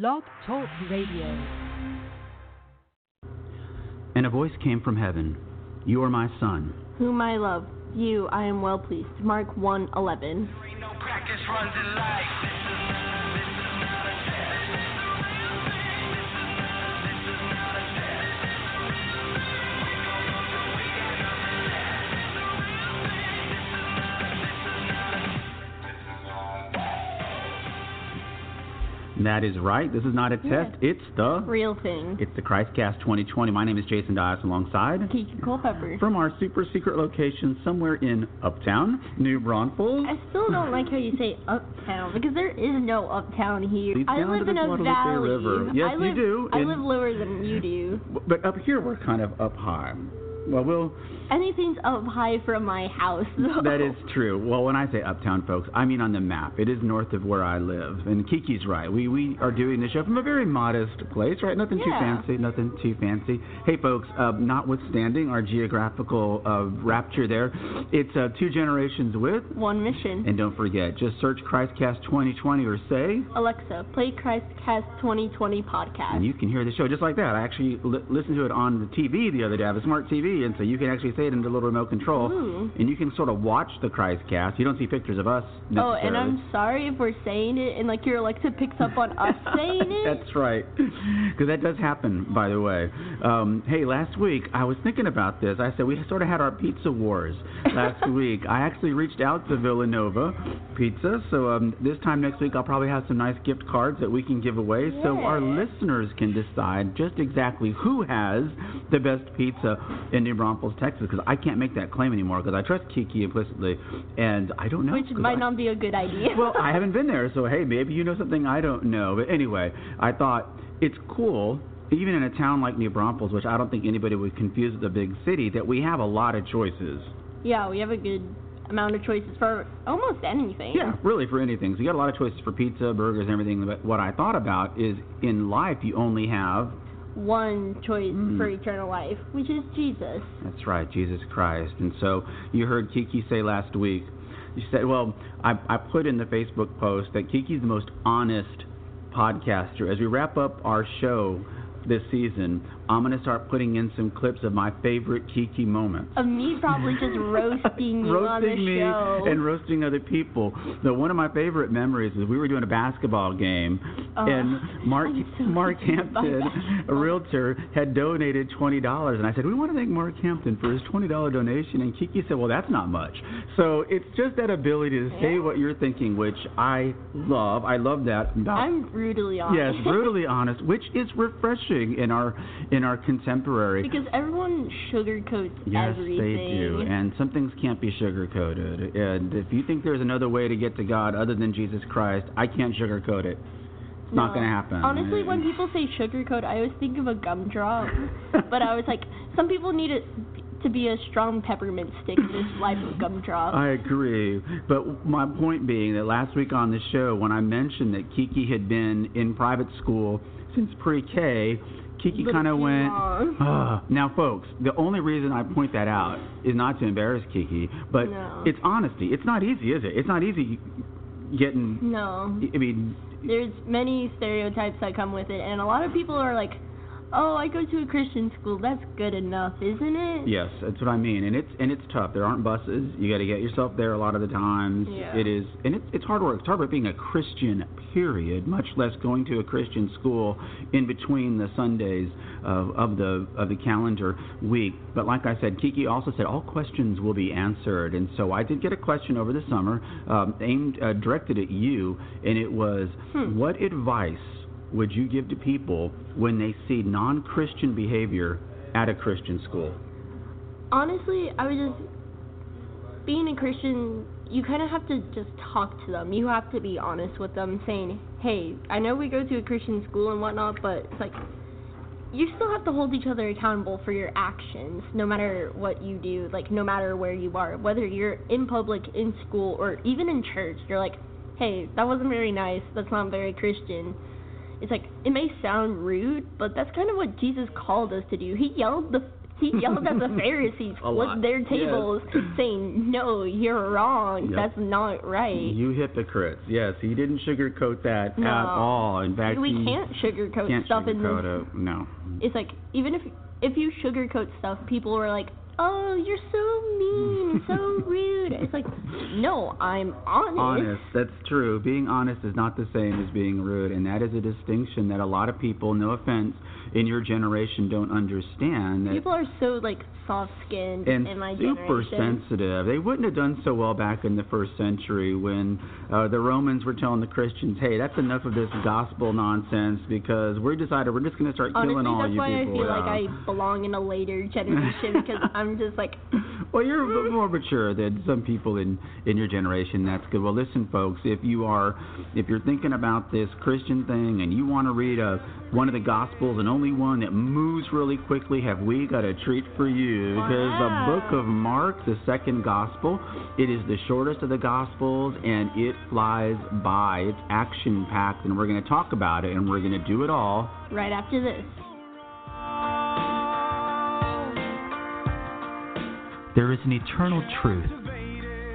Blog Talk Radio. And a voice came from heaven You are my son. Whom I love. You I am well pleased. Mark 1 11. That is right. This is not a test. It's the Real thing. It's the Christcast 2020. My name is Jason Dias alongside Kiki Culpepper. from our super secret location somewhere in Uptown, New Braunfels. I still don't like how you say uptown because there is no uptown here. I live in a Guadalupe valley. River. Yes, I you do, I live lower than you do. But up here we're kind of up high. Well, we'll Anything's up high from my house. Though. That is true. Well, when I say uptown, folks, I mean on the map. It is north of where I live. And Kiki's right. We we are doing the show from a very modest place, right? Nothing too fancy, nothing too fancy. Hey, folks, uh, notwithstanding our geographical uh, rapture there, it's uh, two generations with. one mission. And don't forget, just search Christcast 2020 or say, Alexa, play Christcast 2020 podcast. and you can hear the show just like that. I actually li- listened to it on the TV the other day. I have a smart TV, and so you can actually say it into a little remote control, Ooh. and you can sort of watch the Christcast. You don't see pictures of us Oh, and I'm sorry if we're saying it and like your Alexa picks up on us saying it. That's right. Because that does happen, by the way. Um, hey, last week I was thinking about this. I said we sort of had our pizza wars last week. I actually reached out to Villanova Pizza, so um, this time next week I'll probably have some nice gift cards that we can give away, so our listeners can decide just exactly who has the best pizza in New Braunfels, Texas. Because I can't make that claim anymore because I trust Kiki implicitly, and I don't know. Which might I- not be a good idea. well, I haven't been there, so hey, maybe you know something I don't know. But anyway, I thought it's cool, even in a town like New Braunfels, which I don't think anybody would confuse with a big city, that we have a lot of choices. yeah, we have a good amount of choices for almost anything. Yeah, really for anything. So you got a lot of choices for pizza, burgers, and everything. But what I thought about is in life you only have. One choice Mm. for eternal life, which is Jesus. That's right, Jesus Christ. And so you heard Kiki say last week. She said, "Well, I, I put in the Facebook post that Kiki's the most honest podcaster. As we wrap up our show this season, I'm going to start putting in some clips of my favorite Kiki moments." Of me probably just roasting you on the roasting me show. and roasting other people. So one of my favorite memories is we were doing a basketball game, Oh, and Mark so Mark Hampton, a realtor, had donated twenty dollars, and I said we want to thank Mark Hampton for his twenty dollar donation, and Kiki said, well that's not much. So it's just that ability to say Yeah. what you're thinking, which I love. I love that. I'm brutally honest. Yes, brutally honest, which is refreshing in our in our contemporary. because everyone sugarcoats Yes, everything. they do. And some things can't be sugar coated. And if you think there's another way to get to God other than Jesus Christ, I can't sugarcoat it. It's not going to happen. Honestly, when people say sugarcoat, I always think of a gumdrop. but I was like, some people need it to be a strong peppermint stick in this life of gumdrop. I agree. But my point being that last week on the show, when I mentioned that Kiki had been in private school since pre K, Kiki kind of went, long. "Ah." Now, folks, the only reason I point that out is not to embarrass Kiki, but No. it's honesty. It's not easy, is it? It's not easy getting. no. I mean, There's many stereotypes that come with it, and a lot of people are like, oh, I go to a Christian school. That's good enough, isn't it? Yes, that's what I mean, and it's and it's tough. There aren't buses. You got to get yourself there a lot of the times. Yeah. It is, and it's it's hard work. It's hard work being a Christian, period. Much less going to a Christian school in between the Sundays of, of the of the calendar week. But like I said, Kiki also said all questions will be answered, and so I did get a question over the summer um, aimed uh, directed at you, and it was, Hmm. what advice would you give to people when they see non-Christian behavior at a Christian school? Honestly, I was just being a Christian. you kind of have to just talk to them. You have to be honest with them, saying, "Hey, I know we go to a Christian school and whatnot, but it's like you still have to hold each other accountable for your actions, no matter what you do. Like no matter where you are, whether you're in public, in school, or even in church. You're like, "Hey, that wasn't very nice. That's not very Christian." It's like it may sound rude, but that's kind of what Jesus called us to do. He yelled the he yelled at the Pharisees, with their Yes. tables, saying, "No, you're wrong. Yep. That's not right." You hypocrites. Yes, he didn't sugarcoat that No. at all. In fact, we can't sugarcoat can't stuff in sugarcoat this. it. No. It's like even if if you sugarcoat stuff, people are like, "Oh, you're so mean, so rude." It's like, no, I'm honest. honest. That's true. Being honest is not the same as being rude, and that is a distinction that a lot of people, no offense, in your generation don't understand. That People are so like soft-skinned and in my super generation. sensitive. They wouldn't have done so well back in the first century when uh, the Romans were telling the Christians, "Hey, that's enough of this gospel nonsense because we decided we're just going to start Honestly, killing all you. that's why people." I feel like. I belong in a later generation because I'm just like, well, you're a bit more mature than some people in in your generation. That's good. Well, listen, folks, if you are if you're thinking about this Christian thing and you want to read a one of the Gospels and only one that moves really quickly, have we got a treat for you? Because Wow. the Book of Mark, the second Gospel, it is the shortest of the Gospels and it flies by. It's action packed, and we're going to talk about it, and we're going to do it all right after this. There is an eternal truth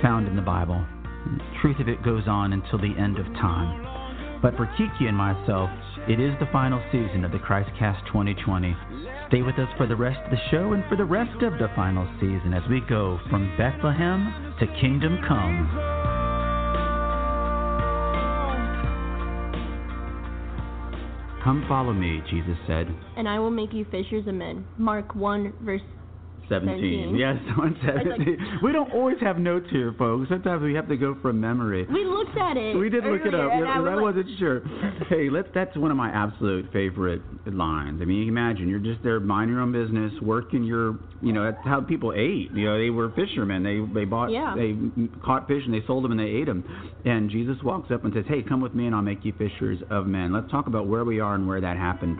found in the Bible. The truth of it goes on until the end of time. But for Kiki and myself, it is the final season of the Christcast 2020. Stay with us for the rest of the show and for the rest of the final season as we go from Bethlehem to Kingdom Come. Come follow me, Jesus said. And I will make you fishers of men. Mark 1, verse 17. 17. Yes, someone said I was it. we don't always have notes here, folks. Sometimes we have to go from memory. We looked at it. We did look it up. Yeah, I, I, was like, wasn't sure. Hey, let's. That's one of my absolute favorite lines. I mean, imagine you're just there minding your own business, working your. You know, that's how people ate. You know, they were fishermen. They they bought. Yeah. They caught fish and they sold them and they ate them. And Jesus walks up and says, "Hey, come with me and I'll make you fishers of men." Let's talk about where we are and where that happened.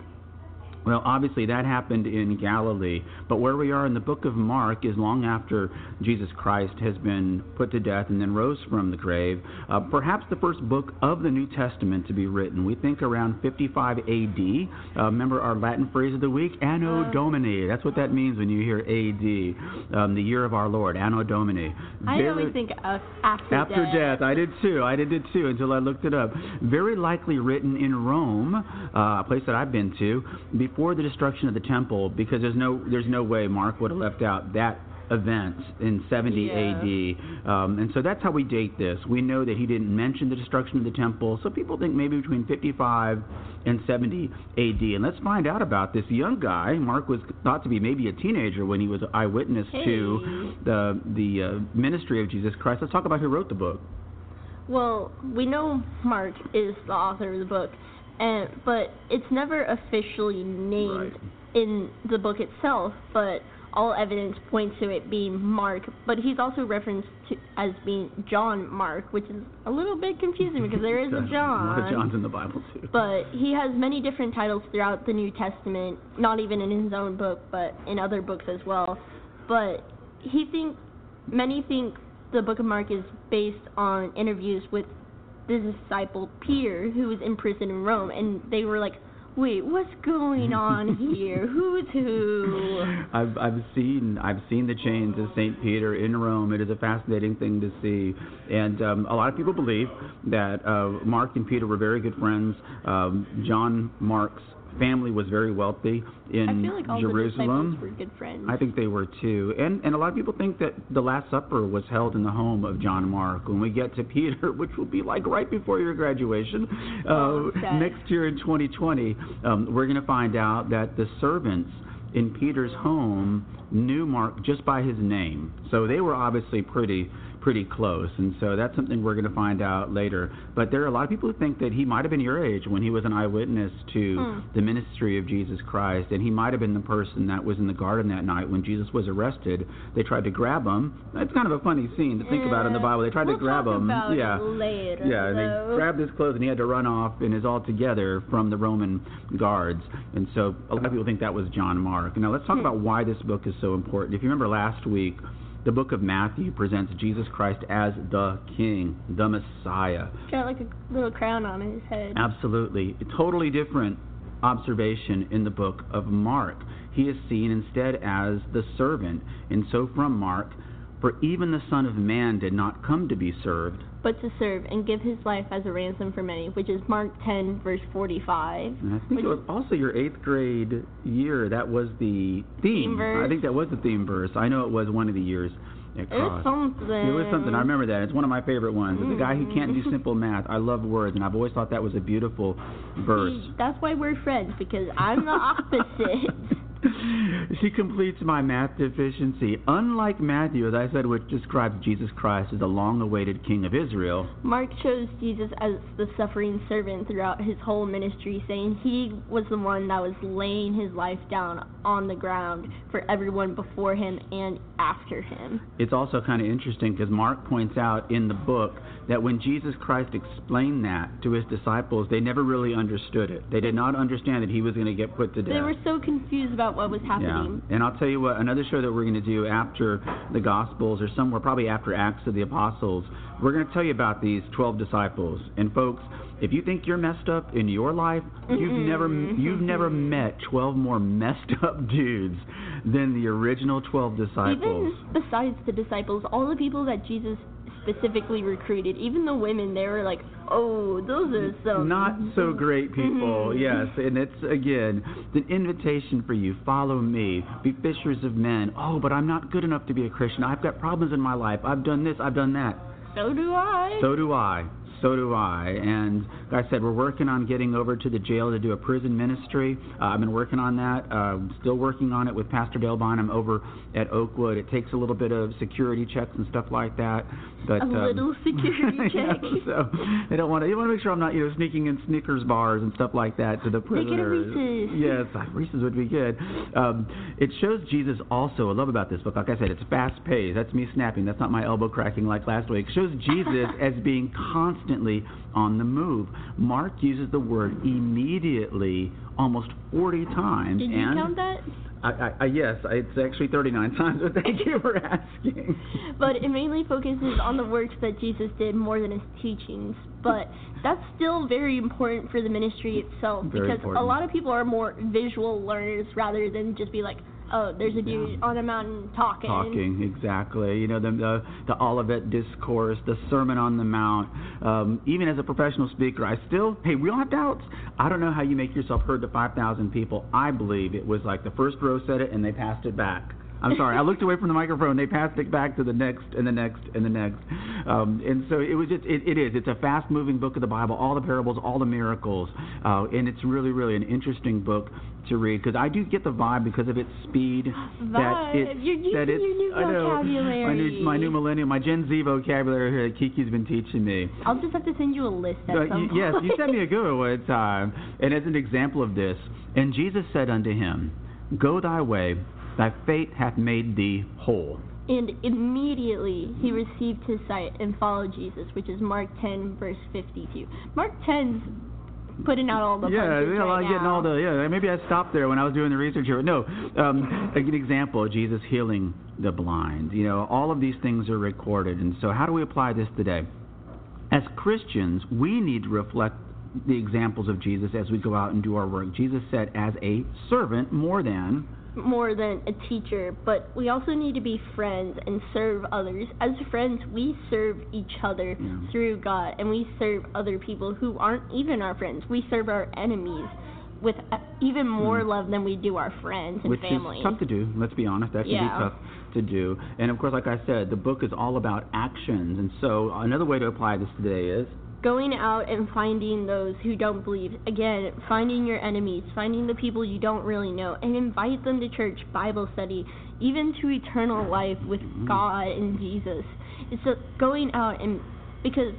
Well, obviously that happened in Galilee, but where we are in the book of Mark is long after Jesus Christ has been put to death and then rose from the grave. Uh, perhaps the first book of the New Testament to be written. We think around 55 A.D. Uh, remember our Latin phrase of the week, Anno Domini. That's what that means when you hear A.D. Um, the year of our Lord, Anno Domini. I Very- always think of after, after death. I did too. I did it too until I looked it up. Very likely written in Rome, uh, a place that I've been to, before the destruction of the temple, because there's no there's no way Mark would have left out that event in 70 Yeah. AD. Um, and so that's how we date this. We know that he didn't mention the destruction of the temple, so people think maybe between 55 and 70 AD. And let's find out about this young guy. Mark was thought to be maybe a teenager when he was eyewitness to the the uh, ministry of Jesus Christ. Let's talk about who wrote the book. Well, we know Mark is the author of the book, and but it's never officially named Right. in the book itself. But all evidence points to it being Mark. But he's also referenced to as being John Mark, which is a little bit confusing because there is a There's A lot of John. Johns in the Bible too. But he has many different titles throughout the New Testament, not even in his own book, but in other books as well. But he think many think the book of Mark is based on interviews with disciple Peter, who was in prison in Rome, and they were like, "Wait, what's going on here? Who's who?" I've I've seen I've seen the chains of Saint Peter in Rome. It is a fascinating thing to see, and um, a lot of people believe that uh, Mark and Peter were very good friends. Um, John Mark's family was very wealthy in I feel like all the Jerusalem. disciples were good friends. I think they were too. And and a lot of people think that the Last Supper was held in the home of John Mark. When we get to Peter, which will be like right before your graduation, uh, Oh, sad. next year in 2020, um, we're going to find out that the servants in Peter's home knew Mark just by his name. So they were obviously pretty pretty close. And so that's something we're going to find out later. But there are a lot of people who think that he might have been your age when he was an eyewitness to Hmm. the ministry of Jesus Christ, and he might have been the person that was in the garden that night when Jesus was arrested. They tried to grab him. It's kind of a funny scene to think about in the Bible. They tried we'll to grab him. Yeah. Later, Yeah, and though. they grabbed his clothes and he had to run off and is all together from the Roman guards. And so a lot of people think that was John Mark. Now let's talk Hmm. about why this book is so important. If you remember last week, the book of Matthew presents Jesus Christ as the King, the Messiah. Got like a little crown on his head. Absolutely. A totally different observation in the book of Mark. He is seen instead as the servant. And so from Mark, for even the Son of Man did not come to be served, but to serve and give his life as a ransom for many, which is Mark 10, verse 45. And I think it was also your eighth grade year. That was the theme. Theme verse. I think that was the theme verse. I know it was one of the years. It, It was something. It was something. I remember that. It's one of my favorite ones. It's a guy who can't Mm. do simple math. I love words, and I've always thought that was a beautiful verse. See, That's why we're friends, because I'm the opposite. she completes my math deficiency. Unlike Matthew, as I said, which describes Jesus Christ as the long-awaited King of Israel, Mark chose Jesus as the suffering servant throughout his whole ministry, saying he was the one that was laying his life down on the ground for everyone before him and after him. it's also kind of interesting because Mark points out in the book that when Jesus Christ explained that to his disciples, they never really understood it. They did not understand that he was going to get put to death. They were so confused about what was Yeah, and I'll tell you what, another show that we're going to do after the Gospels or somewhere, probably after Acts of the Apostles, we're going to tell you about these 12 disciples. And folks, if you think you're messed up in your life, you've never you've never met 12 more messed up dudes than the original 12 disciples. Even besides the disciples, all the people that Jesus specifically recruited, even the women, they were like, "Oh, those are some Not so great people, Mhm. yes. And it's, again, an invitation for you. Follow me. Be fishers of men. Oh, but I'm not good enough to be a Christian. I've got problems in my life. I've done this, I've done that. So do I. So do I. So do I. And like I said, we're working on getting over to the jail to do a prison ministry. Uh, I've been working on that. Uh, still working on it with Pastor Dale Bonham over at Oakwood. It takes a little bit of security checks and stuff like that. But A um, little security I check. know, so I don't want to. You want to make sure I'm not, you know, sneaking in Snickers bars and stuff like that to the They prisoners. Reese's. Yes, Reese's would be good. Um, it shows Jesus also. I love about this book. Like I said, it's fast paced. That's me snapping. That's not my elbow cracking like last week. It shows Jesus as being constantly on the move. Mark uses the word immediately almost 40 times. Did you and count that? I, I, I, yes, it's actually 39 times. But thank you for asking. But it mainly focuses on the works that Jesus did more than his teachings. But that's still very important for the ministry itself Very because important. a lot of people are more visual learners rather than just be like, oh, there's a dude on a mountain talking. Talking exactly, you know the the, the Olivet discourse, the Sermon on the Mount. Um, even as a professional speaker, I still hey, we all have doubts. I don't know how you make yourself heard to five thousand people. I believe it was like the first row said it and they passed it back. I'm sorry, I looked away from the microphone. They passed it back to the next and the next and the next, um, and so it was just it, it is. It's a fast-moving book of the Bible, all the parables, all the miracles, uh, and it's really really an interesting book to read because I do get the vibe because of its speed that Vibe. it's You're that it's your new I know my new vocabulary. my new millennium my Gen Z vocabulary here that Kiki's been teaching me. I'll just have to send you a list at But some y- yes, you sent me a good one time, and as an example of this, and Jesus said unto him, Go thy way, thy faith hath made thee whole. And immediately he received his sight and followed Jesus, which is Mark 10, verse 52. Mark 10's putting out all the yeah, punches you know, right getting now. all the yeah. Maybe I stopped there when I was doing the research here. No, um, a good example: Jesus healing the blind. You know, all of these things are recorded, and so how do we apply this today? As Christians, we need to reflect the examples of Jesus as we go out and do our work. Jesus said, "As a servant, more than." more than a teacher, but we also need to be friends and serve others. As friends, we serve each other Yeah. through God, and we serve other people who aren't even our friends. We serve our enemies with even more love than we do our friends and Hmm. which family. is tough to do. Let's be honest, that can Yeah. be tough to do. And of course, like I said, the book is all about actions. And so another way to apply this today is going out and finding those who don't believe. Again, finding your enemies, finding the people you don't really know, and invite them to church, Bible study, even to eternal life with mm-hmm. God and Jesus. It's a, going out and because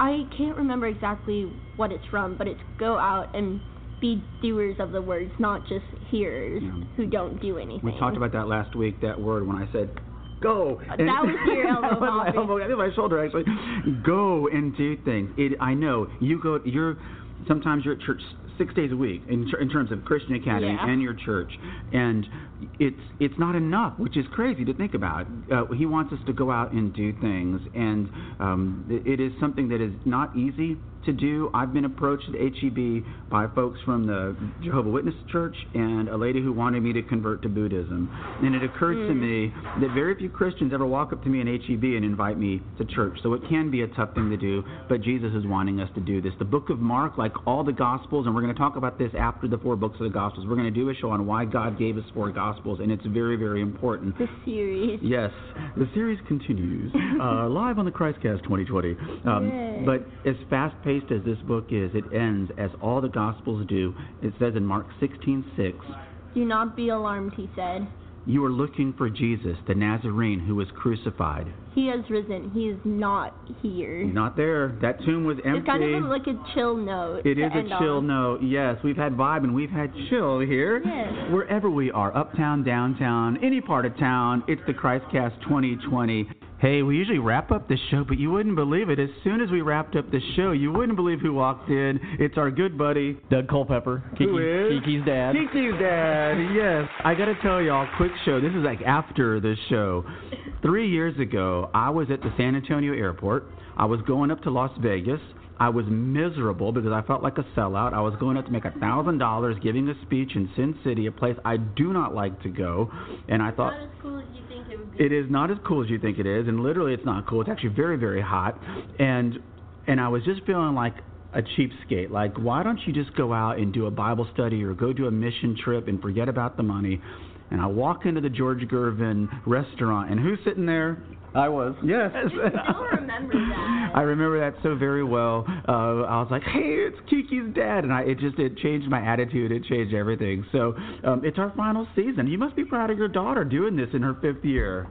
I can't remember exactly what it's from, but it's go out and be doers of the words, not just hearers Yeah. who don't do anything. We talked about that last week. That word when I said go. That was your elbow my elbow. I think my shoulder actually. Go and do things. It. I know you go. You're. Sometimes you're at church six days a week in, in terms of Christian Academy Yeah. and your church, and it's it's not enough, which is crazy to think about. Uh, he wants us to go out and do things, and um, it, is something that is not easy to do. I've been approached at HEB by folks from the Jehovah Witness Church and a lady who wanted me to convert to Buddhism. And it occurred to me that very few Christians ever walk up to me in HEB and invite me to church. So it can be a tough thing to do, but Jesus is wanting us to do this. The book of Mark, like all the Gospels, and we're going to talk about this after the four books of the Gospels, we're going to do a show on why God gave us four Gospels, and it's very, very important. the series. Yes, the series continues uh, live on the Christcast 2020. Um, but as fast paced as this book is, it ends as all the Gospels do. It says in Mark 16:6, Do not be alarmed, he said. "You are looking for Jesus, the Nazarene who was crucified. He has risen. He is not here. Not there. That tomb was empty." It's kind of like a chill note. It is a chill on. note. Yes, we've had vibe and we've had chill here. Yes. Wherever we are, uptown, downtown, any part of town, it's the Christcast 2020. Hey, we usually wrap up the show, but you wouldn't believe it. As soon as we wrapped up the show, you wouldn't believe who walked in. It's our good buddy, Doug Culpepper, Kiki, Who is? Kiki's dad. Kiki's dad, yes. I got to tell y'all, quick show. This is like after the show. Three years ago, I was at the San Antonio airport. I was going up to Las Vegas. I was miserable because I felt like a sellout. I was going out to make a thousand dollars giving a speech in Sin City, a place I do not like to go. And I thought, Not as cool as you think it would be. it is not as cool as you think it is, and literally it's not cool. It's actually very, very hot, and and I was just feeling like a cheapskate. Like, why don't you just go out and do a Bible study or go do a mission trip and forget about the money? And I walk into the George Gervin restaurant, and who's sitting there? I was. Yes. still remember that. I remember that so very well. Uh, I was like, "Hey, it's Kiki's dad," and I it just it changed my attitude. It changed everything. So um, it's our final season. You must be proud of your daughter doing this in her fifth year.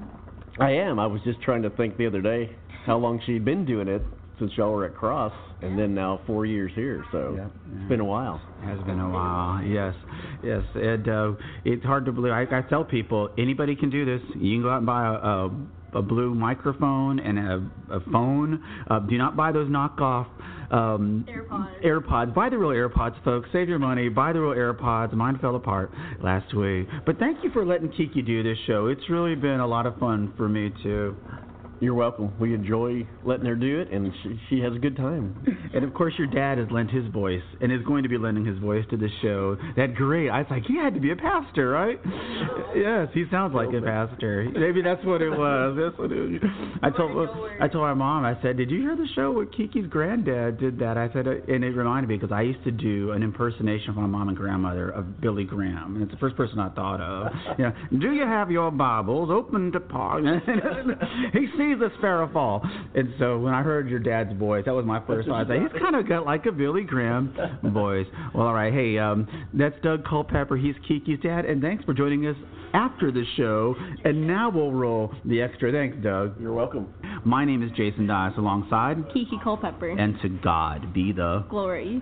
I am. I was just trying to think the other day how long she'd been doing it since y'all were at Cross, and then now four years here. So Yeah, it's been a while. It has been a while. Yes, yes. And uh, it's hard to believe. I, I tell people anybody can do this. You can go out and buy a, a, a blue microphone and a, a phone. Uh, do not buy those knockoff. Um, AirPods. AirPods. Buy the real AirPods, folks. Save your money. Buy the real AirPods. Mine fell apart last week. But thank you for letting Kiki do this show. It's really been a lot of fun for me too. You're welcome. We enjoy letting her do it, and she, she has a good time. And of course, your dad has lent his voice and is going to be lending his voice to the show. That great. I was like, he had to be a pastor, right? Yes, he sounds like a pastor. Maybe that's what it was. That's what it was. I told I told my mom. I said, "Did you hear the show where Kiki's granddad did that?" I said, uh, and it reminded me because I used to do an impersonation of my mom and grandmother of Billy Graham, and it's the first person I thought of. You know, do you have your Bibles open to Paul? he sees a sparrow fall, and so when I heard your dad's voice, that was my first thought. I said, he's kind of got like a Billy Graham voice. Well, all right. Hey, um, that's Doug Culpepper. He's Kiki's dad, and thanks for joining us after the show. And now we'll roll the extra. Thanks, Doug. You're welcome. My name is Jason Dias, alongside, Kiki Culpepper. and to God be the. Glory.